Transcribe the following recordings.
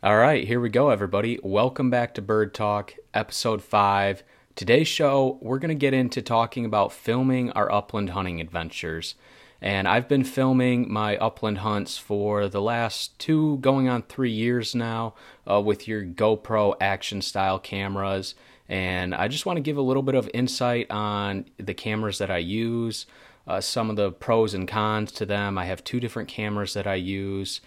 All right, here we go, everybody. Welcome back to Bird Talk, episode five. Today's show, we're going to get into talking about filming our upland hunting adventures. And I've been filming my upland hunts for the last two, going on three years now, uh, with your GoPro action style cameras. And I just want to give a little bit of insight on the cameras that I use, uh, some of the pros and cons to them. I have two different cameras that I use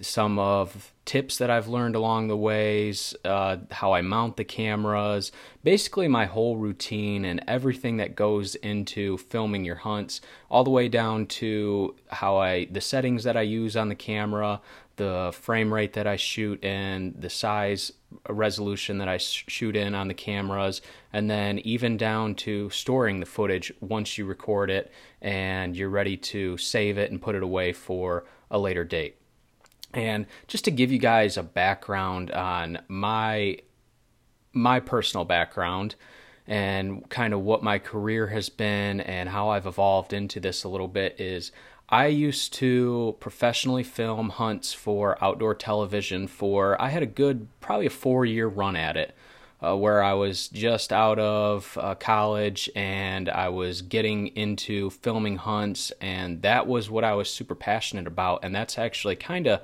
some of tips that I've learned along the ways, uh, how I mount the cameras, basically my whole routine and everything that goes into filming your hunts, all the way down to how I the settings that I use on the camera, the frame rate that I shoot in, the size resolution that I shoot in on the cameras, and then even down to storing the footage once you record it and you're ready to save it and put it away for a later date. And just to give you guys a background on my my personal background and kind of what my career has been and how I've evolved into this a little bit is I used to professionally film hunts for outdoor television for I had a good probably a 4 year run at it. Uh, where I was just out of uh, college and I was getting into filming hunts, and that was what I was super passionate about. And that's actually kind of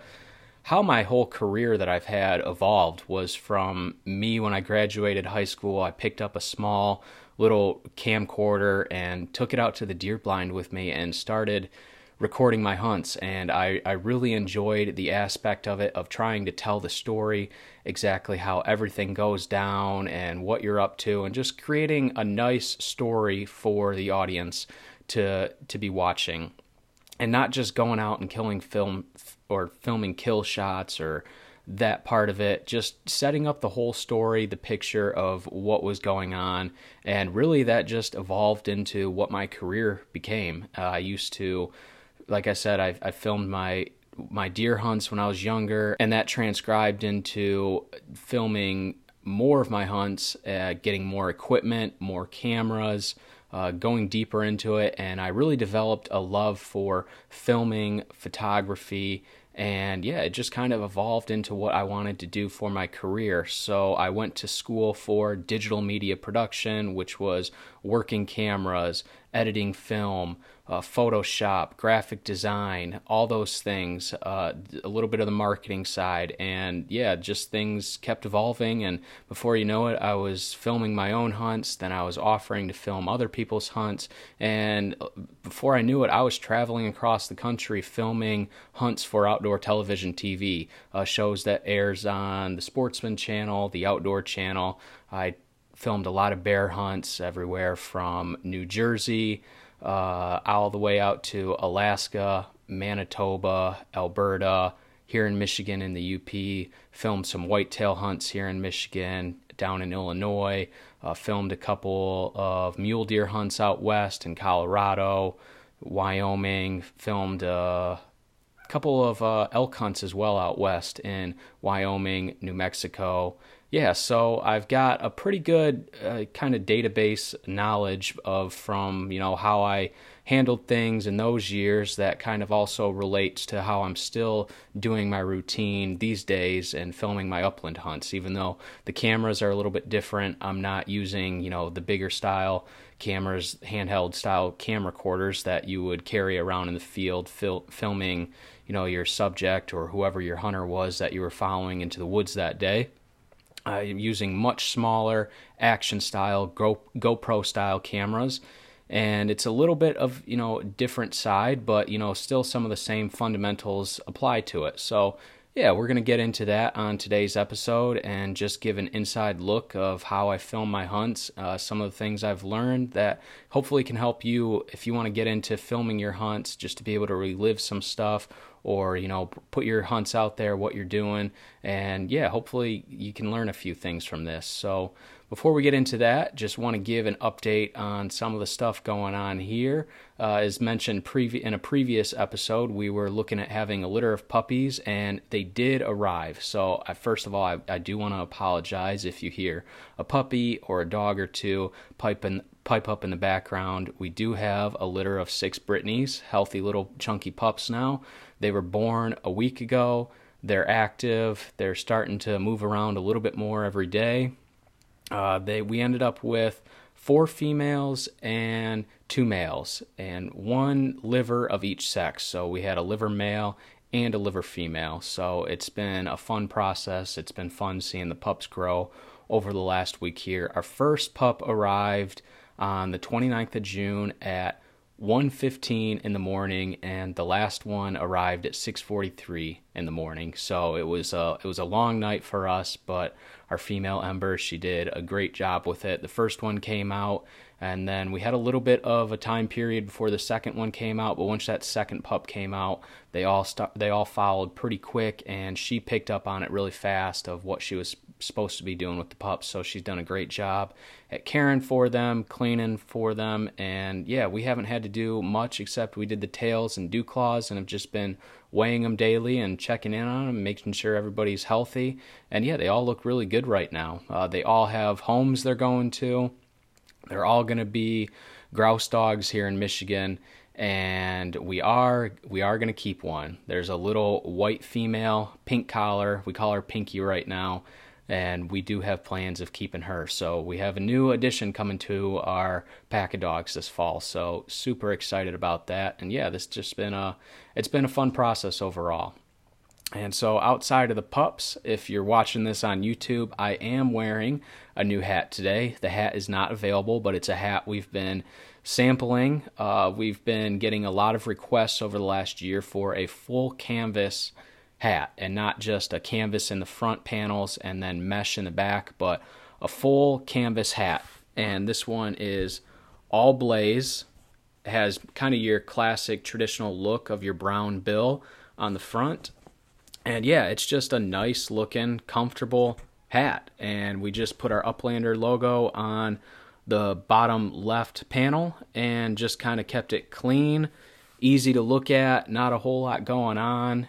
how my whole career that I've had evolved was from me when I graduated high school. I picked up a small little camcorder and took it out to the deer blind with me and started recording my hunts and I, I really enjoyed the aspect of it of trying to tell the story exactly how everything goes down and what you're up to and just creating a nice story for the audience to to be watching and not just going out and killing film or filming kill shots or that part of it, just setting up the whole story, the picture of what was going on, and really that just evolved into what my career became. Uh, I used to like I said, I, I filmed my my deer hunts when I was younger, and that transcribed into filming more of my hunts, uh, getting more equipment, more cameras, uh, going deeper into it, and I really developed a love for filming, photography, and yeah, it just kind of evolved into what I wanted to do for my career. So I went to school for digital media production, which was working cameras, editing film, uh, Photoshop, graphic design, all those things, uh, a little bit of the marketing side, and yeah, just things kept evolving. And before you know it, I was filming my own hunts, then I was offering to film other people's hunts, and uh, before I knew it, I was traveling across the country filming hunts for outdoor television TV, uh, shows that airs on the Sportsman Channel, the Outdoor Channel. I filmed a lot of bear hunts everywhere from New Jersey uh, all the way out to Alaska, Manitoba, Alberta, here in Michigan in the UP. Filmed some whitetail hunts here in Michigan, down in Illinois. Uh, filmed a couple of mule deer hunts out west in Colorado, Wyoming. Filmed a couple of uh, elk hunts as well out west in Wyoming, New Mexico yeah, so I've got a pretty good uh, kind of database knowledge of from you know how I handled things in those years that kind of also relates to how I'm still doing my routine these days and filming my upland hunts. Even though the cameras are a little bit different, I'm not using you know the bigger style cameras, handheld style camera recorders that you would carry around in the field, fil- filming you know your subject or whoever your hunter was that you were following into the woods that day uh, using much smaller action style Go, GoPro style cameras. And it's a little bit of you know different side but you know still some of the same fundamentals apply to it. So yeah we're going to get into that on today's episode and just give an inside look of how i film my hunts uh, some of the things i've learned that hopefully can help you if you want to get into filming your hunts just to be able to relive some stuff or you know put your hunts out there what you're doing. And yeah hopefully you can learn a few things from this. So before we get into that just want to give an update on some of the stuff going on here uh, as mentioned previ- in a previous episode we were looking at having a litter of puppies and they did arrive so I, first of all I, I do want to apologize if you hear a puppy or a dog or two pipe in, pipe up in the background. We do have a litter of six Brittany's, healthy little chunky pups now. They were born a week ago. They're active. They're starting to move around a little bit more every day. Uh, they we ended up with four females and two males, and one liver of each sex. So we had a liver male and a liver female. So it's been a fun process. It's been fun seeing the pups grow over the last week here. Our first pup arrived on the 29th of June at 1:15 in the morning and the last one arrived at 6:43 in the morning. So it was a it was a long night for us, but our female ember, she did a great job with it. The first one came out and then we had a little bit of a time period before the second one came out, but once that second pup came out, they all st- they all followed pretty quick and she picked up on it really fast of what she was supposed to be doing with the pups. So she's done a great job caring for them, cleaning for them, and yeah, we haven't had to do much except we did the tails and dew claws and have just been weighing them daily and checking in on them, making sure everybody's healthy. And yeah, they all look really good right now. Uh, they all have homes they're going to. They're all going to be grouse dogs here in Michigan and we are we are going to keep one. There's a little white female, pink collar. We call her Pinky right now and we do have plans of keeping her. So we have a new addition coming to our pack of dogs this fall. So super excited about that. And yeah, this just been a it's been a fun process overall. And so outside of the pups, if you're watching this on YouTube, I am wearing a new hat today. The hat is not available, but it's a hat we've been sampling. Uh, we've been getting a lot of requests over the last year for a full canvas hat and not just a canvas in the front panels and then mesh in the back, but a full canvas hat. And this one is all blaze, has kind of your classic traditional look of your brown bill on the front. And yeah, it's just a nice looking, comfortable hat. And we just put our Uplander logo on the bottom left panel and just kind of kept it clean, easy to look at, not a whole lot going on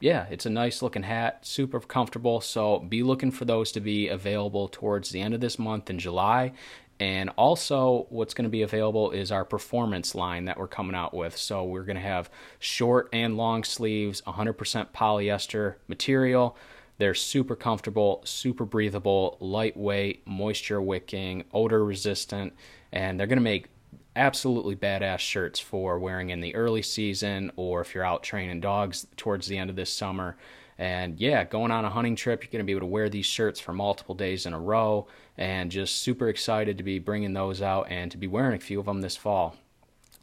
yeah, it's a nice looking hat, super comfortable. So be looking for those to be available towards the end of this month in July. And also, what's going to be available is our performance line that we're coming out with. So, we're going to have short and long sleeves, 100% polyester material. They're super comfortable, super breathable, lightweight, moisture wicking, odor resistant, and they're going to make absolutely badass shirts for wearing in the early season or if you're out training dogs towards the end of this summer. And yeah, going on a hunting trip, you're going to be able to wear these shirts for multiple days in a row. And just super excited to be bringing those out and to be wearing a few of them this fall.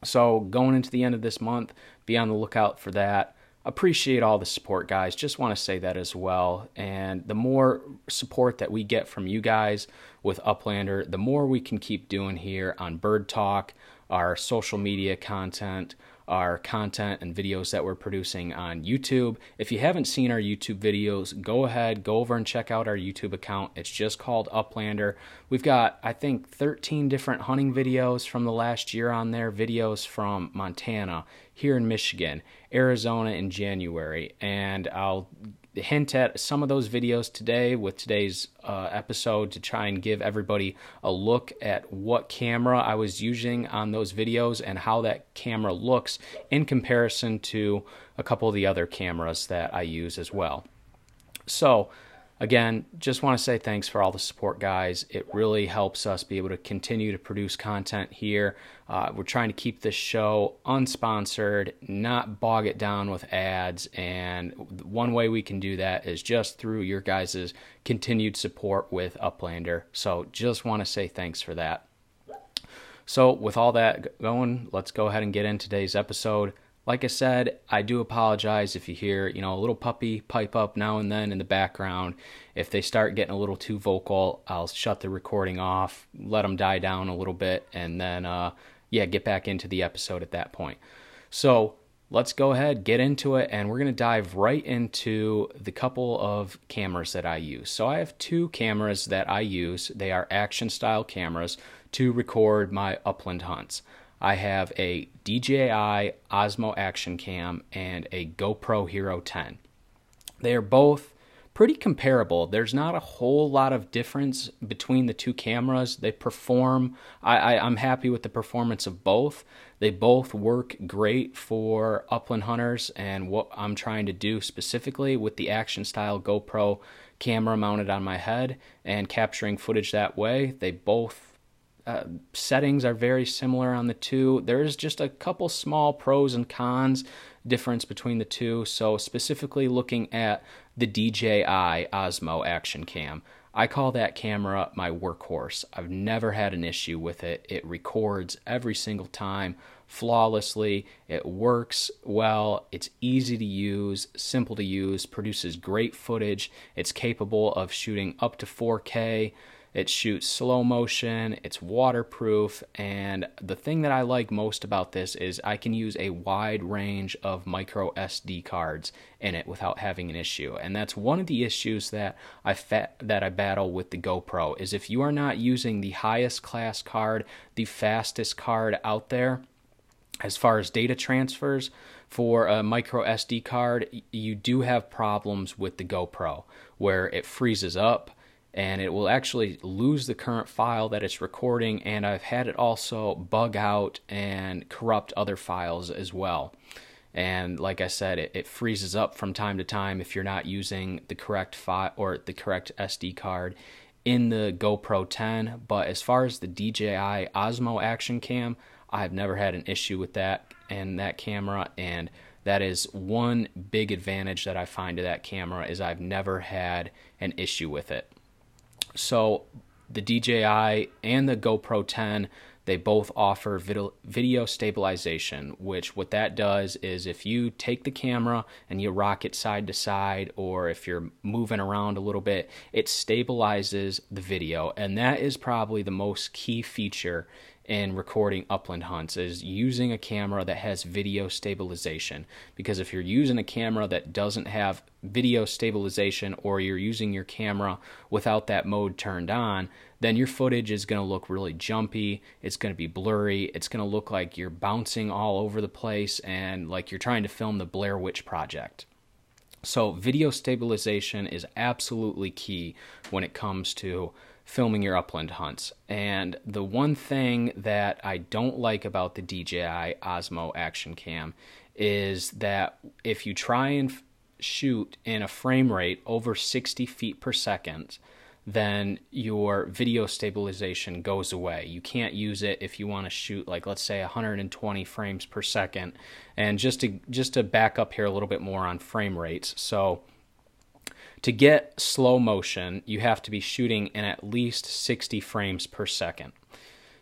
So, going into the end of this month, be on the lookout for that. Appreciate all the support, guys. Just want to say that as well. And the more support that we get from you guys with Uplander, the more we can keep doing here on Bird Talk our social media content, our content and videos that we're producing on YouTube. If you haven't seen our YouTube videos, go ahead, go over and check out our YouTube account. It's just called Uplander. We've got, I think, 13 different hunting videos from the last year on there, videos from Montana, here in Michigan, Arizona in January, and I'll hint at some of those videos today with today's uh, episode to try and give everybody a look at what camera I was using on those videos and how that camera looks in comparison to a couple of the other cameras that I use as well. So, Again, just want to say thanks for all the support, guys. It really helps us be able to continue to produce content here. Uh, we're trying to keep this show unsponsored, not bog it down with ads. And one way we can do that is just through your guys' continued support with Uplander. So just want to say thanks for that. So, with all that going, let's go ahead and get in today's episode. Like I said, I do apologize if you hear, you know, a little puppy pipe up now and then in the background. If they start getting a little too vocal, I'll shut the recording off, let them die down a little bit, and then, uh, yeah, get back into the episode at that point. So let's go ahead, get into it, and we're going to dive right into the couple of cameras that I use. So I have two cameras that I use. They are action style cameras to record my upland hunts. I have a DJI Osmo Action Cam and a GoPro Hero 10. They are both pretty comparable. There's not a whole lot of difference between the two cameras. They perform, I, I, I'm happy with the performance of both. They both work great for upland hunters and what I'm trying to do specifically with the action style GoPro camera mounted on my head and capturing footage that way. They both uh, settings are very similar on the two. There's just a couple small pros and cons difference between the two. So, specifically looking at the DJI Osmo Action Cam, I call that camera my workhorse. I've never had an issue with it. It records every single time flawlessly. It works well. It's easy to use, simple to use, produces great footage. It's capable of shooting up to 4K. It shoots slow motion, it's waterproof, and the thing that I like most about this is I can use a wide range of micro SD cards in it without having an issue. And that's one of the issues that I fa- that I battle with the GoPro is if you are not using the highest class card, the fastest card out there, as far as data transfers for a micro SD card, you do have problems with the GoPro where it freezes up and it will actually lose the current file that it's recording and I've had it also bug out and corrupt other files as well. And like I said, it, it freezes up from time to time if you're not using the correct file or the correct SD card in the GoPro 10. But as far as the DJI Osmo Action Cam, I've never had an issue with that and that camera and that is one big advantage that I find to that camera is I've never had an issue with it. So the DJI and the GoPro 10 they both offer video stabilization, which what that does is if you take the camera and you rock it side to side, or if you're moving around a little bit, it stabilizes the video. And that is probably the most key feature in recording upland hunts is using a camera that has video stabilization. Because if you're using a camera that doesn't have video stabilization or you're using your camera without that mode turned on then your footage is going to look really jumpy it's going to be blurry it's going to look like you're bouncing all over the place and like you're trying to film the Blair Witch project. So video stabilization is absolutely key when it comes to filming your upland hunts. And the one thing that I don't like about the DJI Osmo Action Cam is that if you try and f- shoot in a frame rate over 60 feet per second, then your video stabilization goes away. You can't use it if you want to shoot like let's say 120 frames per second. And just to just to back up here a little bit more on frame rates. So to get slow motion, you have to be shooting in at least 60 frames per second.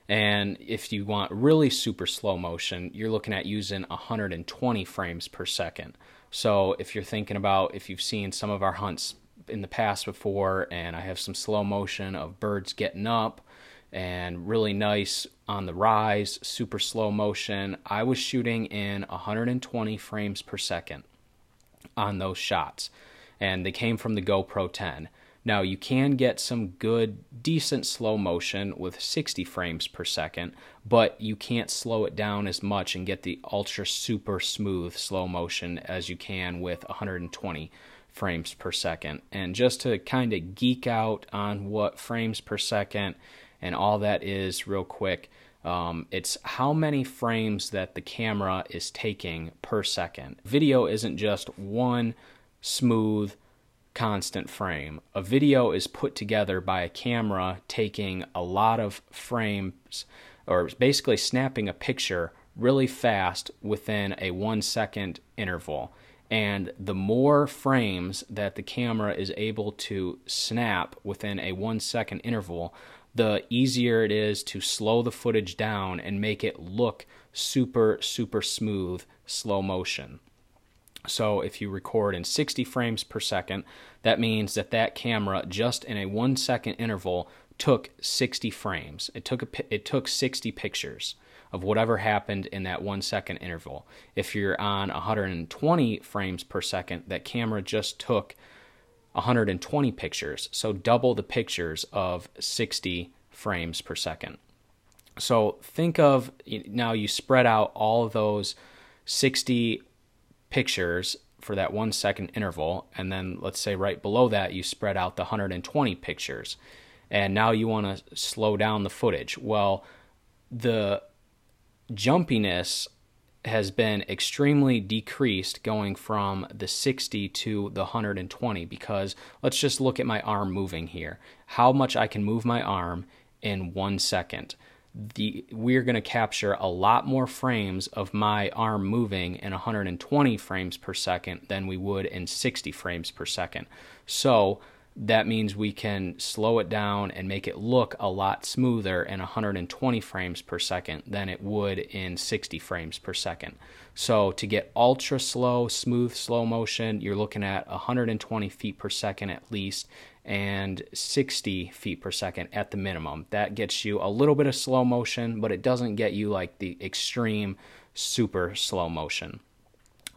And if you want really super slow motion, you're looking at using 120 frames per second. So if you're thinking about if you've seen some of our hunts in the past before, and I have some slow motion of birds getting up and really nice on the rise, super slow motion, I was shooting in 120 frames per second on those shots and they came from the GoPro 10. Now, you can get some good, decent slow motion with 60 frames per second, but you can't slow it down as much and get the ultra super smooth slow motion as you can with 120 frames per second. And just to kind of geek out on what frames per second and all that is, real quick, um, it's how many frames that the camera is taking per second. Video isn't just one smooth, constant frame. A video is put together by a camera taking a lot of frames, or basically snapping a picture really fast within a one second interval. And the more frames that the camera is able to snap within a one second interval, the easier it is to slow the footage down and make it look super, super smooth slow motion. So if you record in 60 frames per second, that means that that camera just in a 1 second interval took 60 frames. It took a, it took 60 pictures of whatever happened in that 1 second interval. If you're on 120 frames per second, that camera just took 120 pictures, so double the pictures of 60 frames per second. So think of now you spread out all of those 60 pictures for that one second interval, and then let's say right below that you spread out the 120 pictures, and now you want to slow down the footage. Well, the jumpiness has been extremely decreased going from the 60 to the 120 because let's just look at my arm moving here. How much I can move my arm in one second. The, we're going to capture a lot more frames of my arm moving in 120 frames per second than we would in 60 frames per second. So that means we can slow it down and make it look a lot smoother in 120 frames per second than it would in 60 frames per second. So to get ultra slow, smooth slow motion, you're looking at 120 feet per second at least and 60 feet per second at the minimum. That gets you a little bit of slow motion, but it doesn't get you like the extreme super slow motion.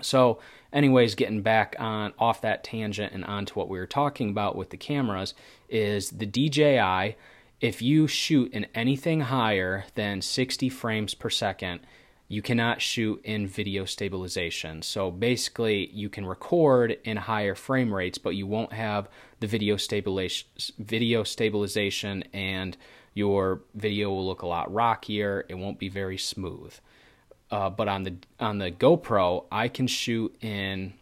So, anyways, getting back on off that tangent and onto what we were talking about with the cameras is the DJI. If you shoot in anything higher than 60 frames per second, you cannot shoot in video stabilization. So basically, you can record in higher frame rates, but you won't have the video stabilization, video stabilization, and your video will look a lot rockier. It won't be very smooth. Uh, but on the on the GoPro, I can shoot in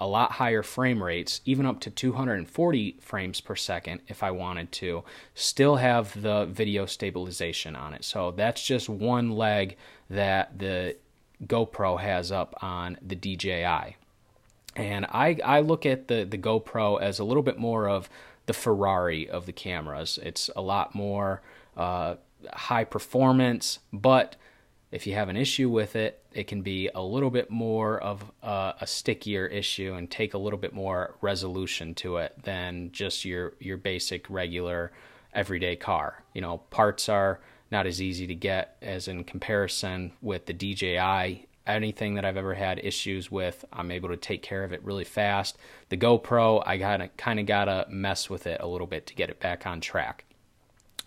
a lot higher frame rates, even up to 240 frames per second if I wanted to, still have the video stabilization on it. So that's just one leg that the GoPro has up on the DJI. And I, I look at the, the GoPro as a little bit more of the Ferrari of the cameras. It's a lot more uh, high performance, but if you have an issue with it, it can be a little bit more of a, a, stickier issue and take a little bit more resolution to it than just your your basic regular everyday car. You know, parts are not as easy to get as in comparison with the DJI. Anything that I've ever had issues with, I'm able to take care of it really fast. The GoPro, I gotta kind of gotta mess with it a little bit to get it back on track.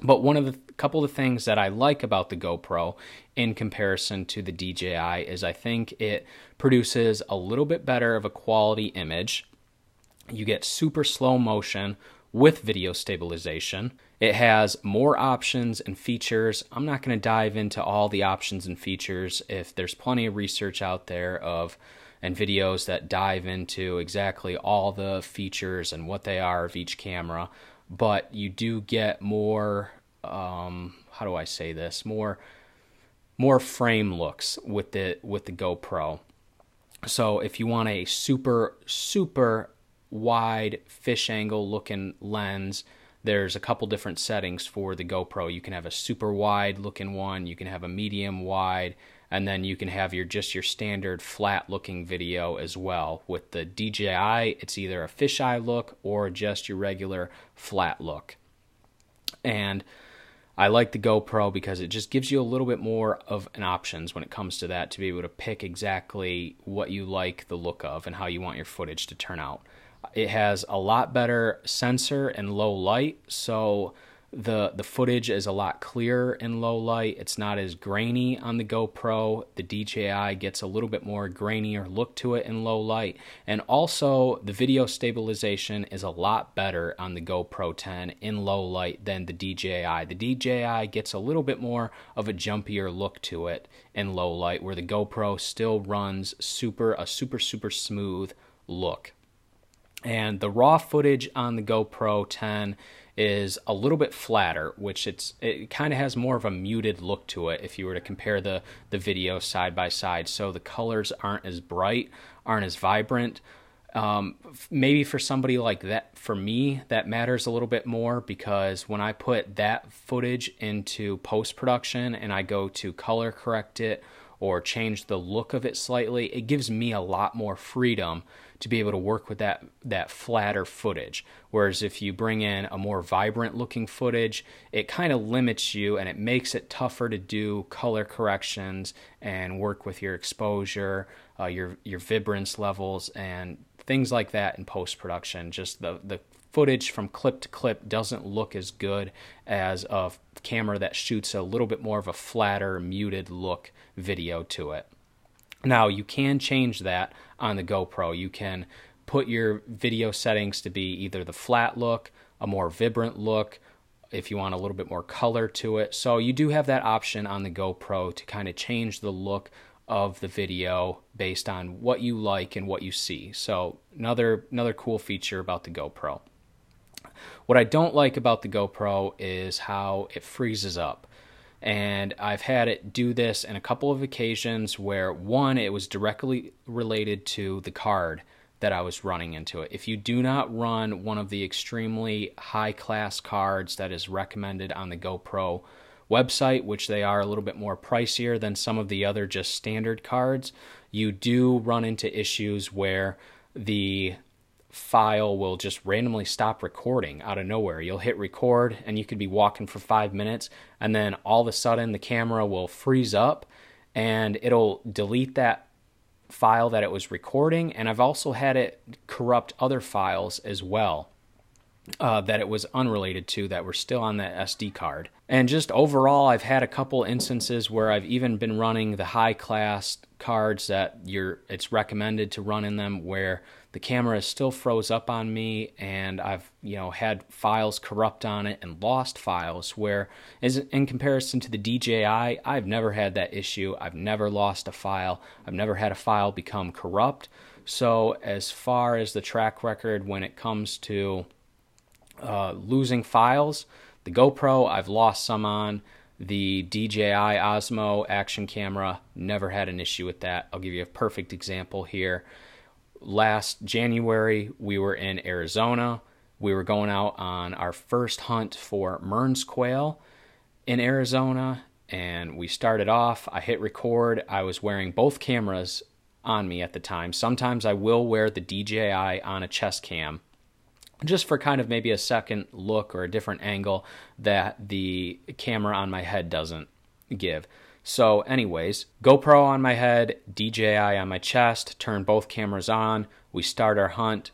But one of the couple of things that I like about the GoPro in comparison to the DJI is I think it produces a little bit better of a quality image. You get super slow motion with video stabilization. It has more options and features. I'm not going to dive into all the options and features if there's plenty of research out there of and videos that dive into exactly all the features and what they are of each camera but you do get more um, how do I say this more more frame looks with the with the GoPro. So if you want a super super wide fish angle looking lens, there's a couple different settings for the GoPro. You can have a super wide looking one, you can have a medium wide, and then you can have your just your standard flat looking video as well. With the DJI, it's either a fisheye look or just your regular flat look. And I like the GoPro because it just gives you a little bit more of an options when it comes to that to be able to pick exactly what you like the look of and how you want your footage to turn out. It has a lot better sensor and low light, so the the footage is a lot clearer in low light. It's not as grainy on the GoPro. The DJI gets a little bit more grainier look to it in low light. And also the video stabilization is a lot better on the GoPro 10 in low light than the DJI. The DJI gets a little bit more of a jumpier look to it in low light where the GoPro still runs super a super super smooth look. And the raw footage on the GoPro 10 is a little bit flatter, which it's it kind of has more of a muted look to it if you were to compare the the video side by side. So the colors aren't as bright, aren't as vibrant. Um, maybe for somebody like that, for me, that matters a little bit more because when I put that footage into post production and I go to color correct it or change the look of it slightly, it gives me a lot more freedom to be able to work with that that flatter footage. Whereas if you bring in a more vibrant looking footage, it kind of limits you and it makes it tougher to do color corrections and work with your exposure, uh, your your vibrance levels, and things like that in post production. Just the the footage from clip to clip doesn't look as good as a camera that shoots a little bit more of a flatter, muted look video to it. Now, you can change that on the GoPro. You can put your video settings to be either the flat look, a more vibrant look, if you want a little bit more color to it. So you do have that option on the GoPro to kind of change the look of the video based on what you like and what you see. So another another cool feature about the GoPro. What I don't like about the GoPro is how it freezes up. And I've had it do this in a couple of occasions where one it was directly related to the card that I was running into it. If you do not run one of the extremely high class cards that is recommended on the GoPro website, which they are a little bit more pricier than some of the other just standard cards, you do run into issues where the file will just randomly stop recording out of nowhere. You'll hit record and you could be walking for five minutes, and then all of a sudden the camera will freeze up and it'll delete that file that it was recording, and I've also had it corrupt other files as well. Uh, that it was unrelated to that were still on that SD card. And just overall, I've had a couple instances where I've even been running the high class cards that you're it's recommended to run in them where the camera still froze up on me and I've you know had files corrupt on it and lost files where is in comparison to the DJI I've never had that issue. I've never lost a file. I've never had a file become corrupt. So as far as the track record when it comes to uh, losing files the GoPro I've lost some on the DJI Osmo action camera never had an issue with that I'll give you a perfect example here last January, we were in Arizona. We were going out on our first hunt for Mearns quail in Arizona, and we started off. I hit record. I was wearing both cameras on me at the time. Sometimes I will wear the DJI on a chest cam just for kind of maybe a second look or a different angle that the camera on my head doesn't give. So, anyways, GoPro on my head, DJI on my chest, turn both cameras on. We start our hunt.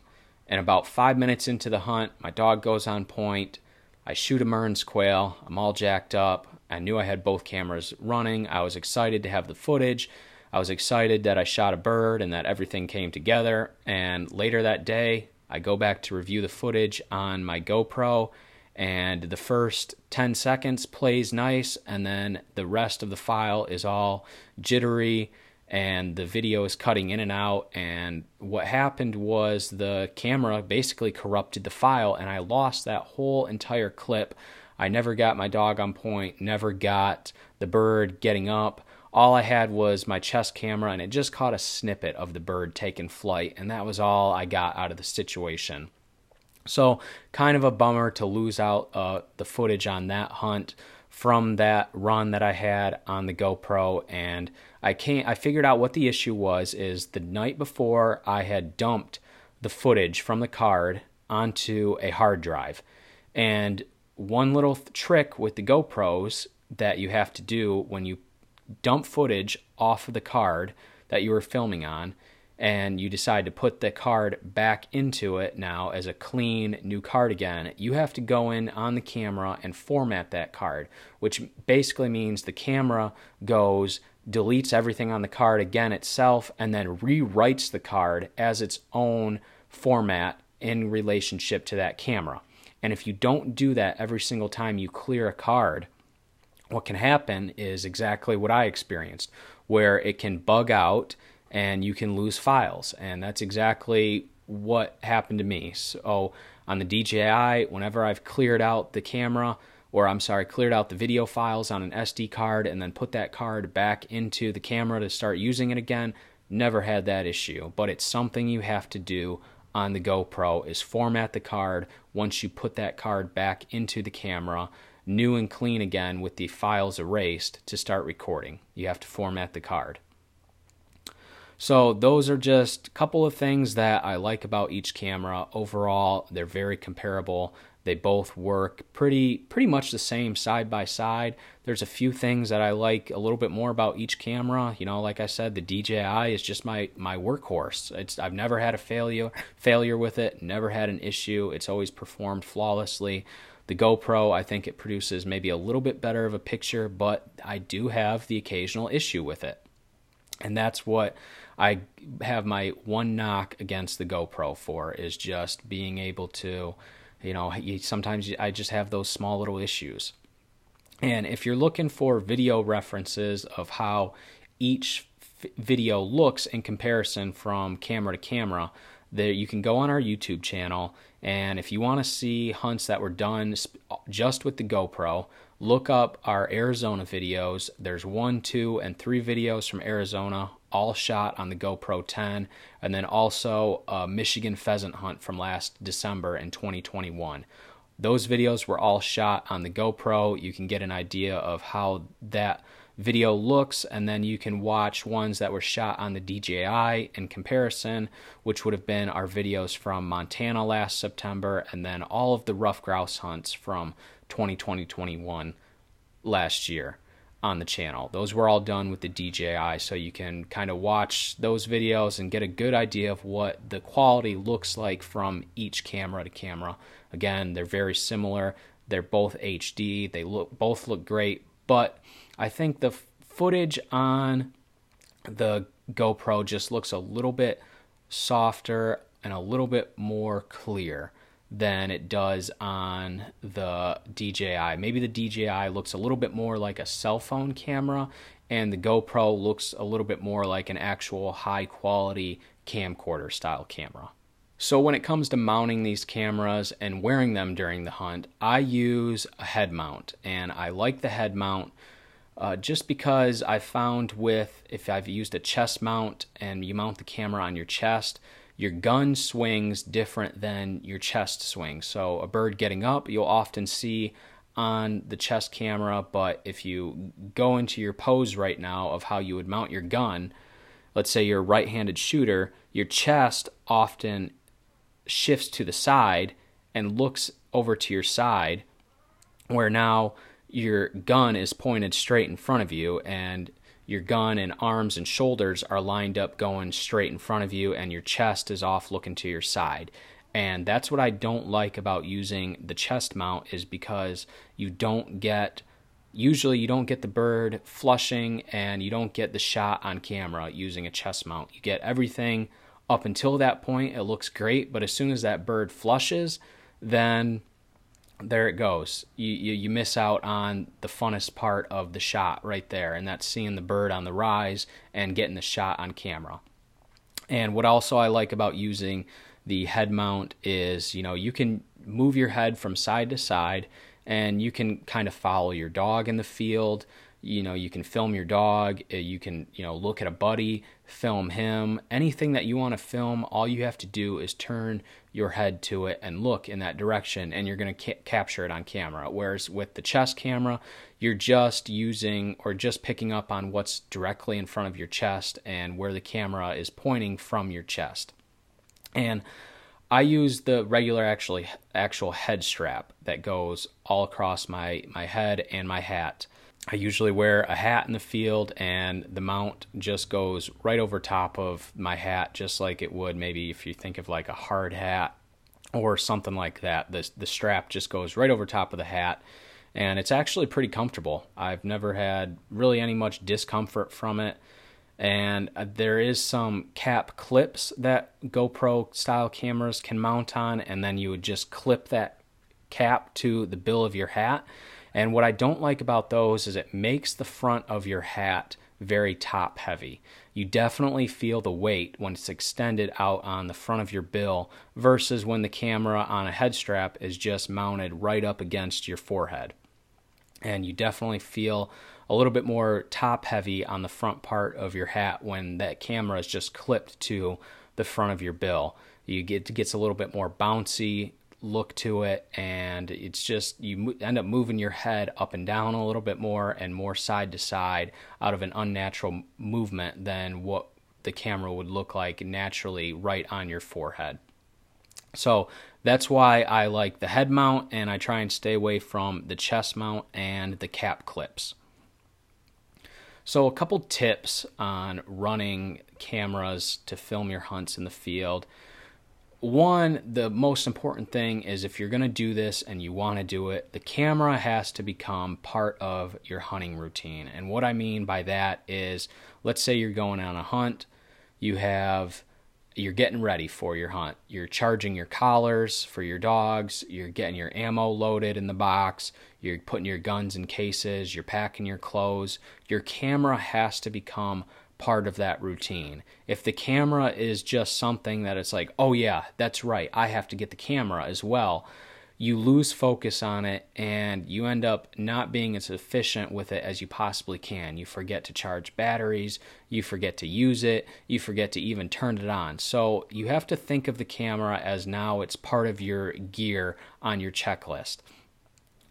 And about five minutes into the hunt, my dog goes on point. I shoot a Mearns quail. I'm all jacked up. I knew I had both cameras running. I was excited to have the footage. I was excited that I shot a bird and that everything came together. And later that day, I go back to review the footage on my GoPro and the first 10 seconds plays nice and then the rest of the file is all jittery and the video is cutting in and out and what happened was the camera basically corrupted the file and I lost that whole entire clip. I never got my dog on point, never got the bird getting up. All I had was my chest camera and it just caught a snippet of the bird taking flight and that was all I got out of the situation. So, kind of a bummer to lose out uh, the footage on that hunt from that run that I had on the GoPro. And I can't. I figured out what the issue was. Is the night before I had dumped the footage from the card onto a hard drive, and one little th- trick with the GoPros that you have to do when you dump footage off of the card that you were filming on and you decide to put the card back into it now as a clean new card again, you have to go in on the camera and format that card, which basically means the camera goes, deletes everything on the card again itself, and then rewrites the card as its own format in relationship to that camera. And if you don't do that every single time you clear a card, what can happen is exactly what I experienced, where it can bug out and you can lose files. And that's exactly what happened to me. So on the DJI, whenever I've cleared out the camera, or I'm sorry, cleared out the video files on an SD card and then put that card back into the camera to start using it again, never had that issue. But it's something you have to do on the GoPro is format the card once you put that card back into the camera new and clean again with the files erased to start recording. You have to format the card. So those are just a couple of things that I like about each camera. Overall, they're very comparable. They both work pretty pretty much the same side by side. There's a few things that I like a little bit more about each camera. You know, like I said, the DJI is just my my workhorse. It's I've never had a failure failure with it, never had an issue. It's always performed flawlessly. The GoPro, I think it produces maybe a little bit better of a picture, but I do have the occasional issue with it. And that's what I have my one knock against the GoPro for is just being able to, you know, sometimes I just have those small little issues. And if you're looking for video references of how each f- video looks in comparison from camera to camera, there you can go on our YouTube channel and if you want to see hunts that were done just with the GoPro, look up our Arizona videos. There's one, two, and three videos from Arizona, all shot on the GoPro 10, and then also a Michigan pheasant hunt from last December in 2021. Those videos were all shot on the GoPro. You can get an idea of how that video looks, and then you can watch ones that were shot on the DJI in comparison, which would have been our videos from Montana last September, and then all of the ruffed grouse hunts from 2020 21 last year on the channel. Those were all done with the DJI, so you can kind of watch those videos and get a good idea of what the quality looks like from each camera to camera. Again, they're very similar. They're both HD. They look both look great, but I think the footage on the GoPro just looks a little bit softer and a little bit more clear than it does on the DJI. Maybe the DJI looks a little bit more like a cell phone camera, and the GoPro looks a little bit more like an actual high quality camcorder style camera. So, when it comes to mounting these cameras and wearing them during the hunt, I use a head mount, and I like the head mount uh, just because I found with if I've used a chest mount and you mount the camera on your chest, your gun swings different than your chest swings. So a bird getting up, you'll often see on the chest camera, but if you go into your pose right now of how you would mount your gun, let's say you're a right-handed shooter, your chest often shifts to the side and looks over to your side where now your gun is pointed straight in front of you and your gun and arms and shoulders are lined up going straight in front of you and your chest is off looking to your side. And that's what i don't like about using the chest mount is because you don't get usually you don't get the bird flushing and you don't get the shot on camera using a chest mount. You get everything up until that point. It looks great but as soon as that bird flushes then there it goes. You, you, you miss out on the funnest part of the shot right there, and that's seeing the bird on the rise and getting the shot on camera. And what also I like about using the head mount is, you know, you can move your head from side to side, and you can kind of follow your dog in the field you know you can film your dog uh, you can you know look at a buddy film him. Anything that you want to film all you have to do is turn your head to it and look in that direction and you're going to ca- capture it on camera. Whereas with the chest camera you're just using or just picking up on what's directly in front of your chest and where the camera is pointing from your chest. And I use the regular actually actual head strap that goes all across my my head and my hat I usually wear a hat in the field, and the mount just goes right over top of my hat, just like it would maybe if you think of like a hard hat or something like that. The, the strap just goes right over top of the hat, and it's actually pretty comfortable. I've never had really any much discomfort from it. And uh, there is some cap clips that GoPro style cameras can mount on, and then you would just clip that cap to the bill of your hat and what I don't like about those is it makes the front of your hat very top heavy. You definitely feel the weight when it's extended out on the front of your bill versus when the camera on a head strap is just mounted right up against your forehead. And you definitely feel a little bit more top heavy on the front part of your hat when that camera is just clipped to the front of your bill. You get it gets a little bit more bouncy look to it and it's just you end up moving your head up and down a little bit more and more side to side out of an unnatural movement than what the camera would look like naturally right on your forehead. So that's why I like the head mount and I try and stay away from the chest mount and the cap clips. So, a couple tips on running cameras to film your hunts in the field one, the most important thing is if you're going to do this and you want to do it, the camera has to become part of your hunting routine. And what I mean by that is let's say you're going on a hunt, you have you're getting ready for your hunt. You're charging your collars for your dogs, you're getting your ammo loaded in the box, you're putting your guns in cases, you're packing your clothes. Your camera has to become part of that routine. If the camera is just something that it's like, oh yeah, that's right, I have to get the camera as well, you lose focus on it and you end up not being as efficient with it as you possibly can. You forget to charge batteries, you forget to use it, you forget to even turn it on. So you have to think of the camera as now it's part of your gear on your checklist.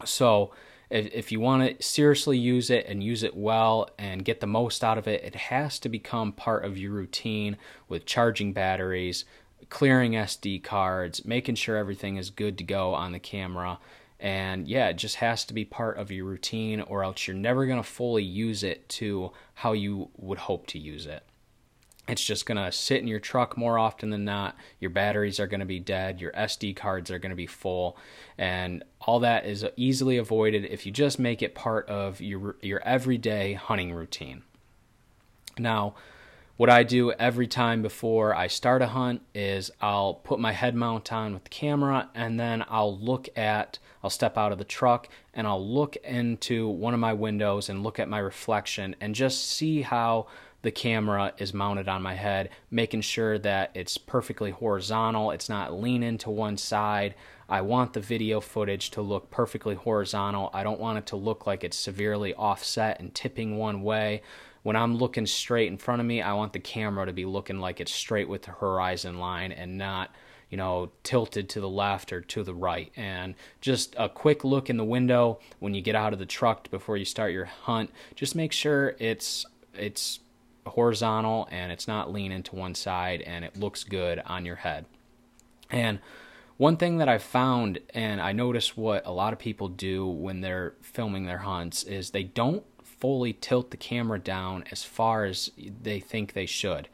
So if you want to seriously use it and use it well and get the most out of it, it has to become part of your routine with charging batteries, clearing SD cards, making sure everything is good to go on the camera. And yeah, it just has to be part of your routine, or else you're never going to fully use it to how you would hope to use it. It's just going to sit in your truck more often than not. Your batteries are going to be dead. Your SD cards are going to be full. And all that is easily avoided if you just make it part of your, your everyday hunting routine. Now, what I do every time before I start a hunt is I'll put my head mount on with the camera and then I'll look at, I'll step out of the truck and I'll look into one of my windows and look at my reflection and just see how the camera is mounted on my head, making sure that it's perfectly horizontal, it's not leaning to one side. I want the video footage to look perfectly horizontal. I don't want it to look like it's severely offset and tipping one way when I'm looking straight in front of me, I want the camera to be looking like it's straight with the horizon line and not, you know, tilted to the left or to the right. And just a quick look in the window when you get out of the truck before you start your hunt, just make sure it's it's horizontal and it's not leaning to one side and it looks good on your head. And one thing that I've found, and I notice what a lot of people do when they're filming their hunts, is they don't fully tilt the camera down as far as they think they should.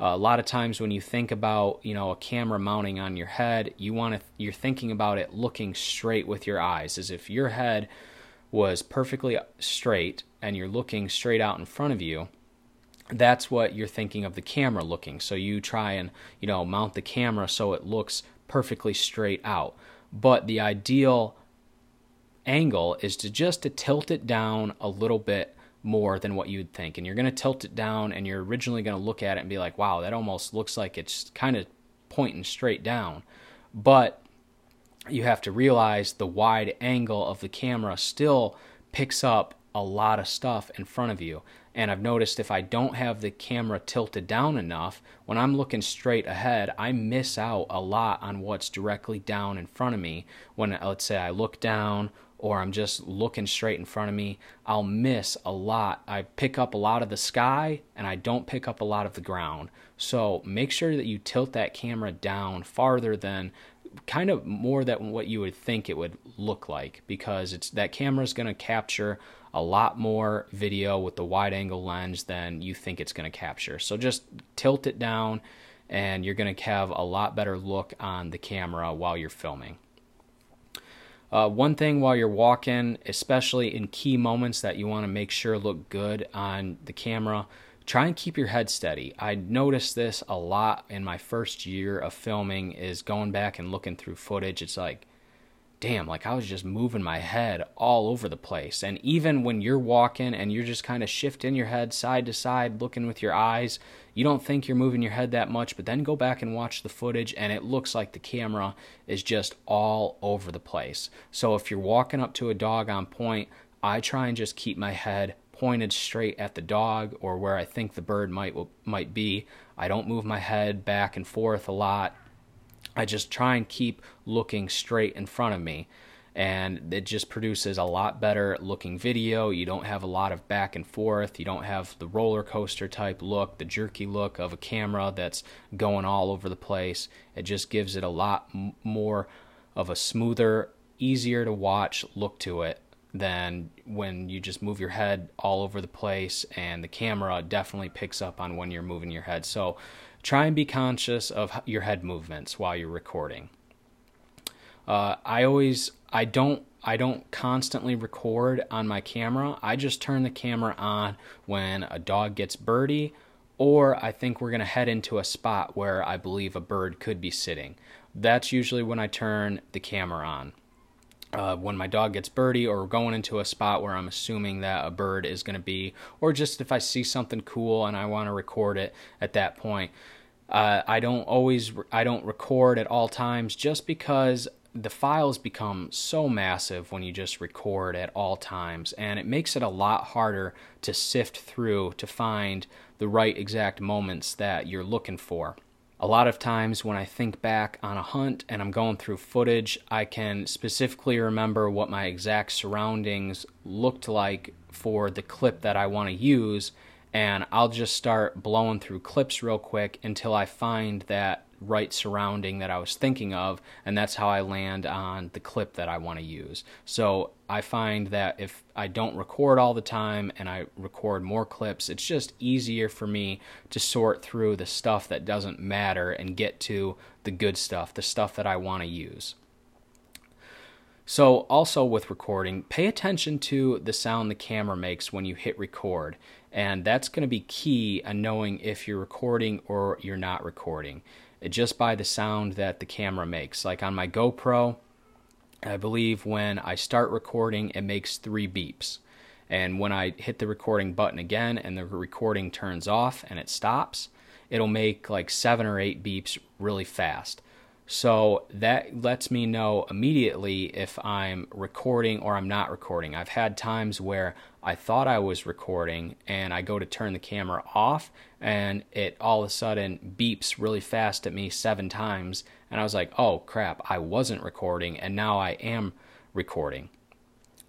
Uh, a lot of times when you think about you know a camera mounting on your head, you want to you're thinking about it looking straight with your eyes, as if your head was perfectly straight and you're looking straight out in front of you. That's what you're thinking of the camera looking. So you try and you know mount the camera so it looks perfectly straight out. But the ideal angle is to just to tilt it down a little bit more than what you'd think. And you're going to tilt it down and you're originally going to look at it and be like, wow, that almost looks like it's kind of pointing straight down. But you have to realize the wide angle of the camera still picks up a lot of stuff in front of you. And I've noticed if I don't have the camera tilted down enough, when I'm looking straight ahead, I miss out a lot on what's directly down in front of me. When, let's say, I look down or I'm just looking straight in front of me, I'll miss a lot. I pick up a lot of the sky and I don't pick up a lot of the ground. So make sure that you tilt that camera down farther than kind of more than what you would think it would look like because it's that camera is going to capture a lot more video with the wide angle lens than you think it's going to capture. So just tilt it down and you're going to have a lot better look on the camera while you're filming. Uh, one thing while you're walking, especially in key moments that you want to make sure look good on the camera, try and keep your head steady. I noticed this a lot in my first year of filming is going back and looking through footage. It's like, damn, like I was just moving my head all over the place. And even when you're walking and you're just kind of shifting your head side to side, looking with your eyes, you don't think you're moving your head that much, but then go back and watch the footage and it looks like the camera is just all over the place. So if you're walking up to a dog on point, I try and just keep my head pointed straight at the dog or where I think the bird might might be. I don't move my head back and forth a lot I just try and keep looking straight in front of me. And it just produces a lot better looking video. You don't have a lot of back and forth. You don't have the roller coaster type look, the jerky look of a camera that's going all over the place. It just gives it a lot more of a smoother, easier to watch look to it than when you just move your head all over the place and the camera definitely picks up on when you're moving your head. So try and be conscious of your head movements while you're recording. Uh, I always I don't I don't constantly record on my camera. I just turn the camera on when a dog gets birdie or I think we're going to head into a spot where I believe a bird could be sitting. That's usually when I turn the camera on. Uh, when my dog gets birdie or going into a spot where I'm assuming that a bird is going to be, or just if I see something cool and I want to record it at that point. Uh, I don't always I don't record at all times just because the files become so massive when you just record at all times, and it makes it a lot harder to sift through to find the right exact moments that you're looking for. A lot of times when I think back on a hunt and I'm going through footage, I can specifically remember what my exact surroundings looked like for the clip that I want to use, and I'll just start blowing through clips real quick until I find that right surrounding that I was thinking of, and that's how I land on the clip that I want to use. So I find that if I don't record all the time and I record more clips, it's just easier for me to sort through the stuff that doesn't matter and get to the good stuff, the stuff that I want to use. So, also with recording, pay attention to the sound the camera makes when you hit record, and that's going to be key in knowing if you're recording or you're not recording just by the sound that the camera makes. Like on my GoPro, I believe when I start recording, it makes three beeps. And when I hit the recording button again and the recording turns off and it stops, it'll make like seven or eight beeps really fast. So that lets me know immediately if I'm recording or I'm not recording. I've had times where I thought I was recording and I go to turn the camera off and it all of a sudden beeps really fast at me seven times. And I was like, oh crap, I wasn't recording and now I am recording.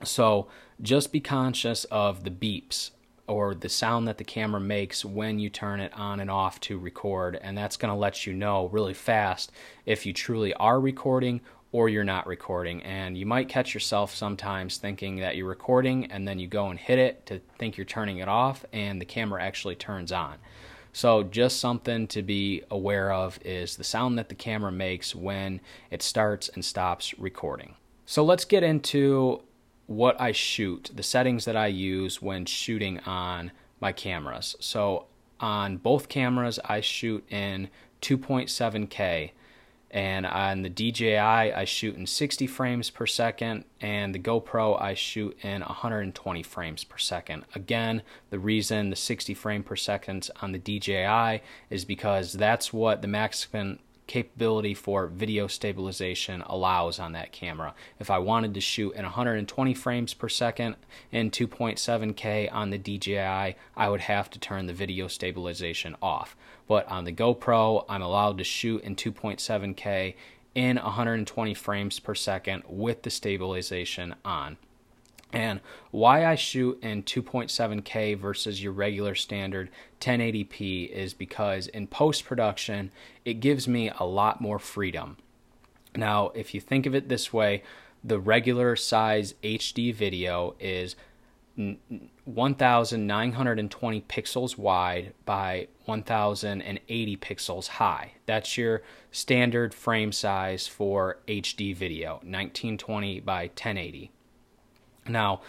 So just be conscious of the beeps or the sound that the camera makes when you turn it on and off to record. And that's going to let you know really fast if you truly are recording or you're not recording. And you might catch yourself sometimes thinking that you're recording and then you go and hit it to think you're turning it off and the camera actually turns on. So, just something to be aware of is the sound that the camera makes when it starts and stops recording. So, let's get into what I shoot, the settings that I use when shooting on my cameras. So on both cameras, I shoot in 2.7K, and on the DJI, I shoot in 60 frames per second, and the GoPro, I shoot in 120 frames per second. Again, the reason the 60 frame per second on the DJI is because that's what the maximum capability for video stabilization allows on that camera. If I wanted to shoot in 120 frames per second in 2.7K on the DJI, I would have to turn the video stabilization off. But on the GoPro, I'm allowed to shoot in 2.7K in 120 frames per second with the stabilization on. And why I shoot in 2.7K versus your regular standard 1080p is because in post production, it gives me a lot more freedom. Now, if you think of it this way, the regular size HD video is 1920 pixels wide by 1080 pixels high. That's your standard frame size for HD video, 1920 by 1080. Now,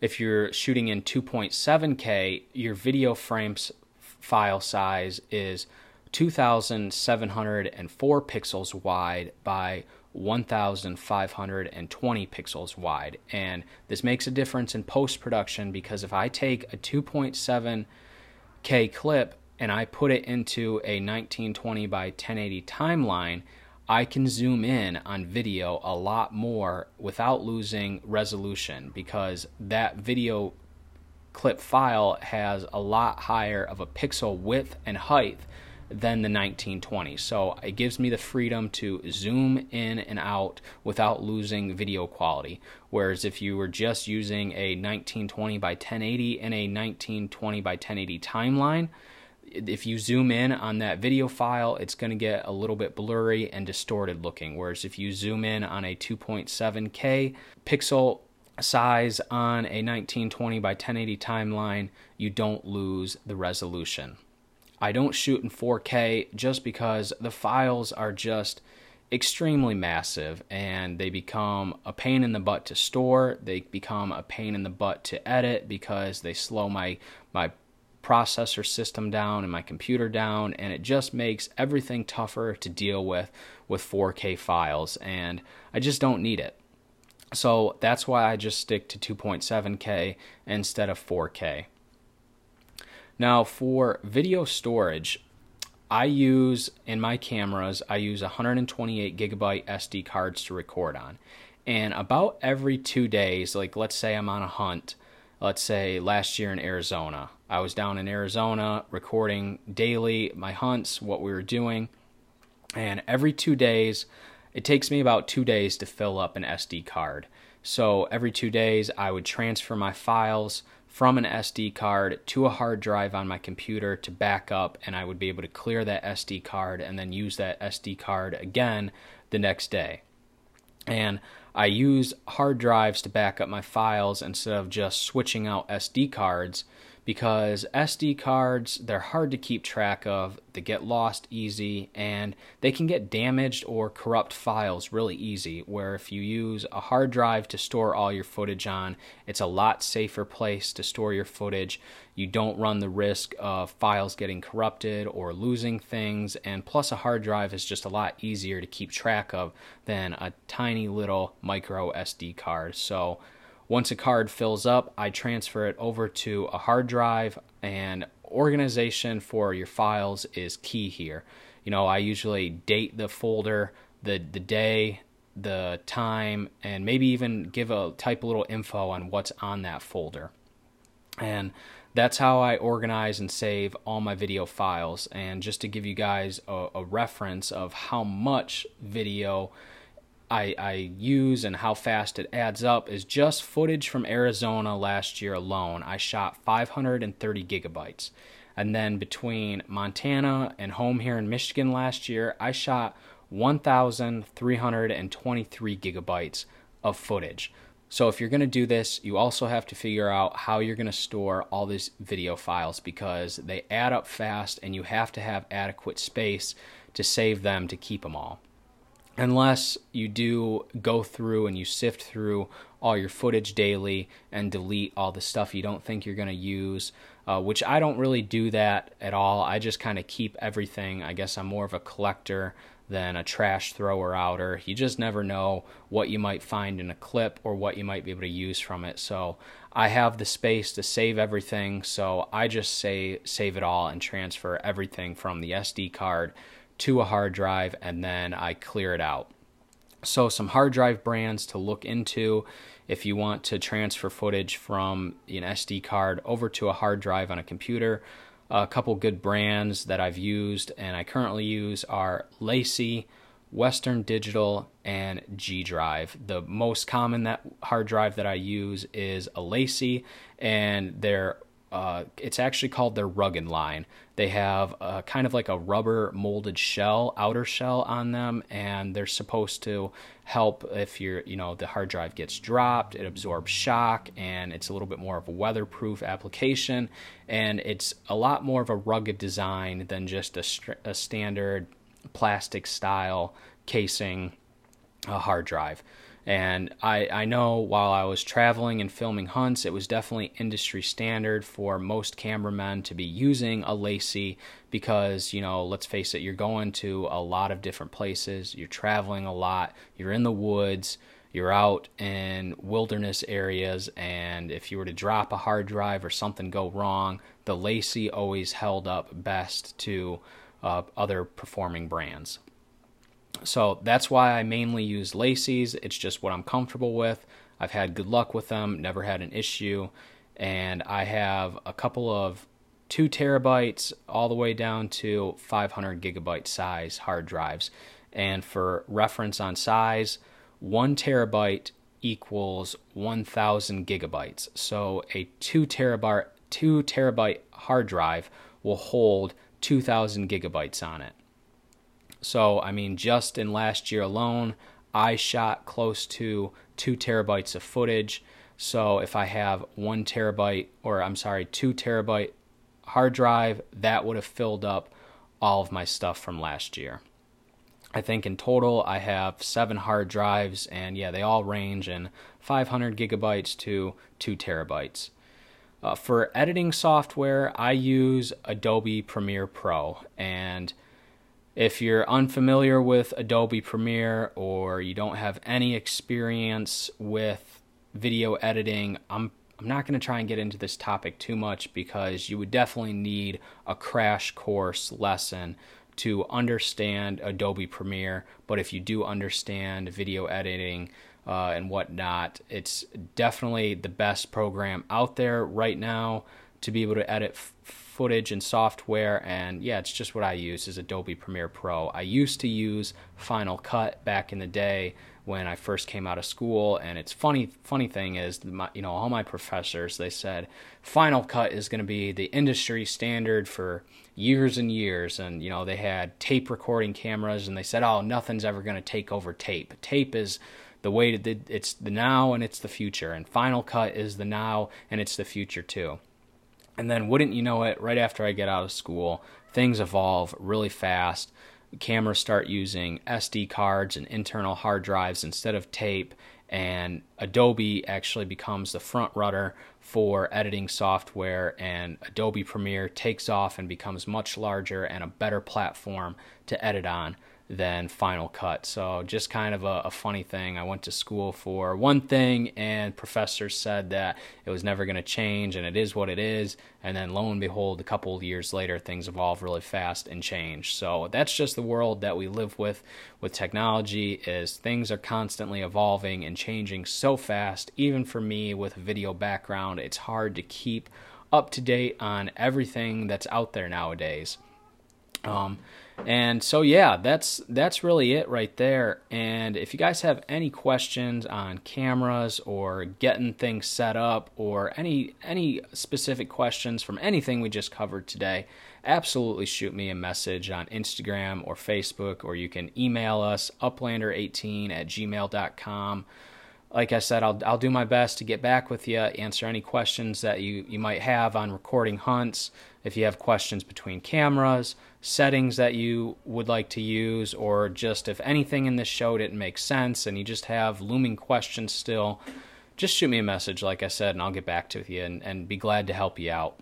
if you're shooting in 2.7K, your video frames file size is 2,704 pixels wide by 1,520 pixels wide. And this makes a difference in post production because if I take a 2.7K clip and I put it into a 1920 by 1080 timeline, I can zoom in on video a lot more without losing resolution because that video clip file has a lot higher of a pixel width and height than the 1920. So it gives me the freedom to zoom in and out without losing video quality. Whereas if you were just using a 1920 by 1080 and a 1920 by 1080 timeline, if you zoom in on that video file, it's going to get a little bit blurry and distorted looking. Whereas if you zoom in on a 2.7K pixel size on a 1920 by 1080 timeline, you don't lose the resolution. I don't shoot in 4K just because the files are just extremely massive and they become a pain in the butt to store. They become a pain in the butt to edit because they slow my my processor system down and my computer down and it just makes everything tougher to deal with with 4K files and I just don't need it. So that's why I just stick to 2.7K instead of 4K. Now for video storage, I use in my cameras, I use 128 gigabyte SD cards to record on. And about every two days, like let's say I'm on a hunt, let's say last year in Arizona, I was down in Arizona recording daily my hunts, what we were doing. And every two days, it takes me about two days to fill up an SD card. So every two days, I would transfer my files from an SD card to a hard drive on my computer to back up, and I would be able to clear that SD card and then use that SD card again the next day. And I use hard drives to back up my files instead of just switching out SD cards because SD cards, they're hard to keep track of, they get lost easy, and they can get damaged or corrupt files really easy. Where if you use a hard drive to store all your footage on, it's a lot safer place to store your footage. You don't run the risk of files getting corrupted or losing things, and plus, a hard drive is just a lot easier to keep track of than a tiny little micro SD card. So, once a card fills up, I transfer it over to a hard drive, and organization for your files is key here. You know, I usually date the folder, the the day, the time, and maybe even give a type a little info on what's on that folder. And that's how I organize and save all my video files. And just to give you guys a, a reference of how much video I, I use and how fast it adds up is just footage from Arizona last year alone. I shot 530 gigabytes. And then between Montana and home here in Michigan last year, I shot 1,323 gigabytes of footage. So if you're going to do this, you also have to figure out how you're going to store all these video files because they add up fast and you have to have adequate space to save them to keep them all unless you do go through and you sift through all your footage daily and delete all the stuff you don't think you're going to use, uh, which I don't really do that at all. I just kind of keep everything. I guess I'm more of a collector than a trash thrower outer. You just never know what you might find in a clip or what you might be able to use from it. So I have the space to save everything, so I just say save it all and transfer everything from the SD card to a hard drive and then I clear it out. So, some hard drive brands to look into if you want to transfer footage from an SD card over to a hard drive on a computer. A couple good brands that I've used and I currently use are LaCie, Western Digital, and G Drive. The most common that hard drive that I use is a LaCie, and they're uh, it's actually called their rugged line. They have a, kind of like a rubber molded shell, outer shell on them, and they're supposed to help if you're, you know, the hard drive gets dropped, it absorbs shock, and it's a little bit more of a weatherproof application, and it's a lot more of a rugged design than just a, a standard plastic style casing a hard drive. And I, I know while I was traveling and filming hunts, it was definitely industry standard for most cameramen to be using a LaCie because, you know, let's face it, you're going to a lot of different places, you're traveling a lot, you're in the woods, you're out in wilderness areas, and if you were to drop a hard drive or something go wrong, the LaCie always held up best to uh, other performing brands. So that's why I mainly use LaCies. It's just what I'm comfortable with. I've had good luck with them, never had an issue. And I have a couple of two terabytes all the way down to 500 gigabyte size hard drives. And for reference on size, one terabyte equals 1000 gigabytes. So a two terabyte, two terabyte hard drive will hold 2000 gigabytes on it. So, I mean, just in last year alone, I shot close to two terabytes of footage. So, if I have one terabyte, or I'm sorry, two terabyte hard drive, that would have filled up all of my stuff from last year. I think in total I have seven hard drives, and yeah, they all range in 500 gigabytes to 2 terabytes. Uh, for editing software, I use Adobe Premiere Pro. And if you're unfamiliar with Adobe Premiere or you don't have any experience with video editing, I'm I'm not going to try and get into this topic too much because you would definitely need a crash course lesson to understand Adobe Premiere. But if you do understand video editing uh, and whatnot, it's definitely the best program out there right now to be able to edit f- footage and software. And yeah, it's just what I use is Adobe Premiere Pro. I used to use Final Cut back in the day when I first came out of school. And it's funny. Funny thing is, my, you know, all my professors they said Final Cut is going to be the industry standard for years and years. And you know, they had tape recording cameras, and they said, oh, nothing's ever going to take over tape. Tape is the way to, it's the now and it's the future, and Final Cut is the now and it's the future too. And then, wouldn't you know it, right after I get out of school, things evolve really fast. Cameras start using SD cards and internal hard drives instead of tape, and Adobe actually becomes the front runner for editing software, and Adobe Premiere takes off and becomes much larger and a better platform to edit on than Final Cut. So, just kind of a, a, funny thing. I went to school for one thing, and professors said that it was never going to change, and it is what it is. And then, lo and behold, a couple of years later, things evolve really fast and change. So, that's just the world that we live with with technology. Is things are constantly evolving and changing so fast. Even for me, with a video background, it's hard to keep up to date on everything that's out there nowadays. Um, and so yeah, that's that's really it right there. And if you guys have any questions on cameras or getting things set up or any any specific questions from anything we just covered today, absolutely shoot me a message on Instagram or Facebook or you can email us uplander18 at gmail.com like I said, I'll I'll do my best to get back with you, answer any questions that you, you might have on recording hunts. If you have questions between cameras, settings that you would like to use, or just if anything in this show didn't make sense and you just have looming questions still, just shoot me a message, like I said, and I'll get back to you and, and be glad to help you out.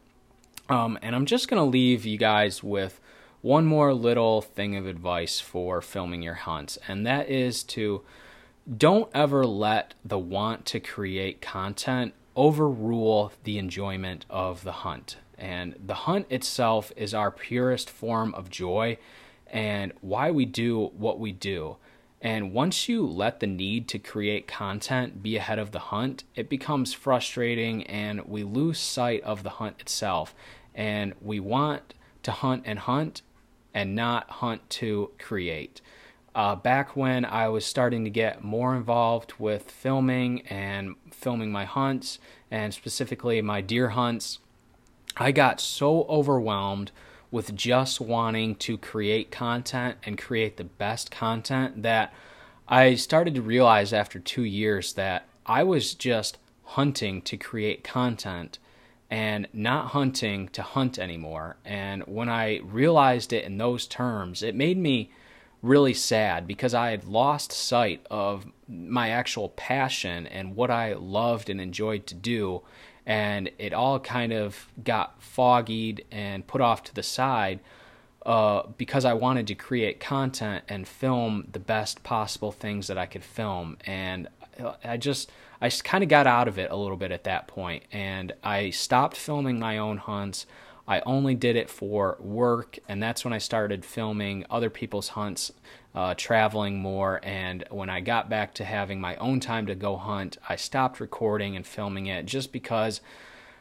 Um, and I'm just going to leave you guys with one more little thing of advice for filming your hunts, and that is to don't ever let the want to create content overrule the enjoyment of the hunt. And the hunt itself is our purest form of joy and why we do what we do. And once you let the need to create content be ahead of the hunt, it becomes frustrating and we lose sight of the hunt itself. And we want to hunt and hunt and not hunt to create. Uh, back when I was starting to get more involved with filming and filming my hunts, and specifically my deer hunts, I got so overwhelmed with just wanting to create content and create the best content that I started to realize after two years that I was just hunting to create content and not hunting to hunt anymore. And when I realized it in those terms, it made me really sad because I had lost sight of my actual passion and what I loved and enjoyed to do and it all kind of got foggied and put off to the side uh, because I wanted to create content and film the best possible things that I could film. And I just, I kind of got out of it a little bit at that point, and I stopped filming my own hunts. I only did it for work, and that's when I started filming other people's hunts uh, traveling more. And when I got back to having my own time to go hunt, I stopped recording and filming it just because,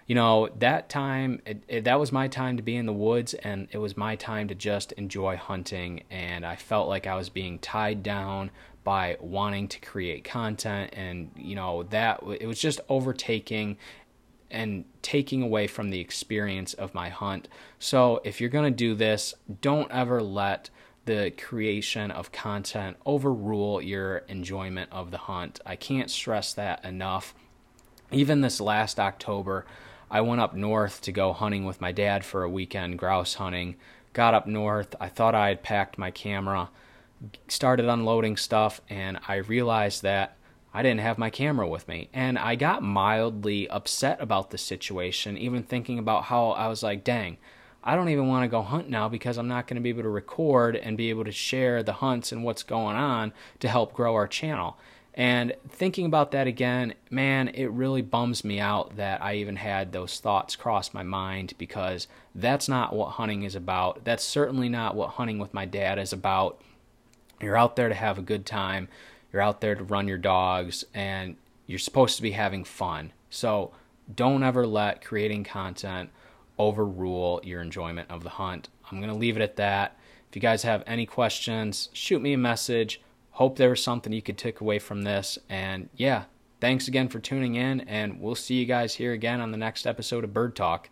you know, that time, it, it, that was my time to be in the woods and it was my time to just enjoy hunting. And I felt like I was being tied down by wanting to create content. And, you know, that it was just overtaking and taking away from the experience of my hunt. So if you're going to do this, don't ever let the creation of content overrule your enjoyment of the hunt. I can't stress that enough. Even this last October, I went up north to go hunting with my dad for a weekend, grouse hunting. Got up north. I thought I had packed my camera, started unloading stuff, and I realized that I didn't have my camera with me. And I got mildly upset about the situation, even thinking about how I was like, dang, I don't even want to go hunt now because I'm not going to be able to record and be able to share the hunts and what's going on to help grow our channel. And thinking about that again, man, it really bums me out that I even had those thoughts cross my mind because that's not what hunting is about. That's certainly not what hunting with my dad is about. You're out there to have a good time. You're out there to run your dogs and you're supposed to be having fun. So don't ever let creating content overrule your enjoyment of the hunt. I'm going to leave it at that. If you guys have any questions, shoot me a message. Hope there was something you could take away from this. And yeah, thanks again for tuning in, and we'll see you guys here again on the next episode of Bird Talk.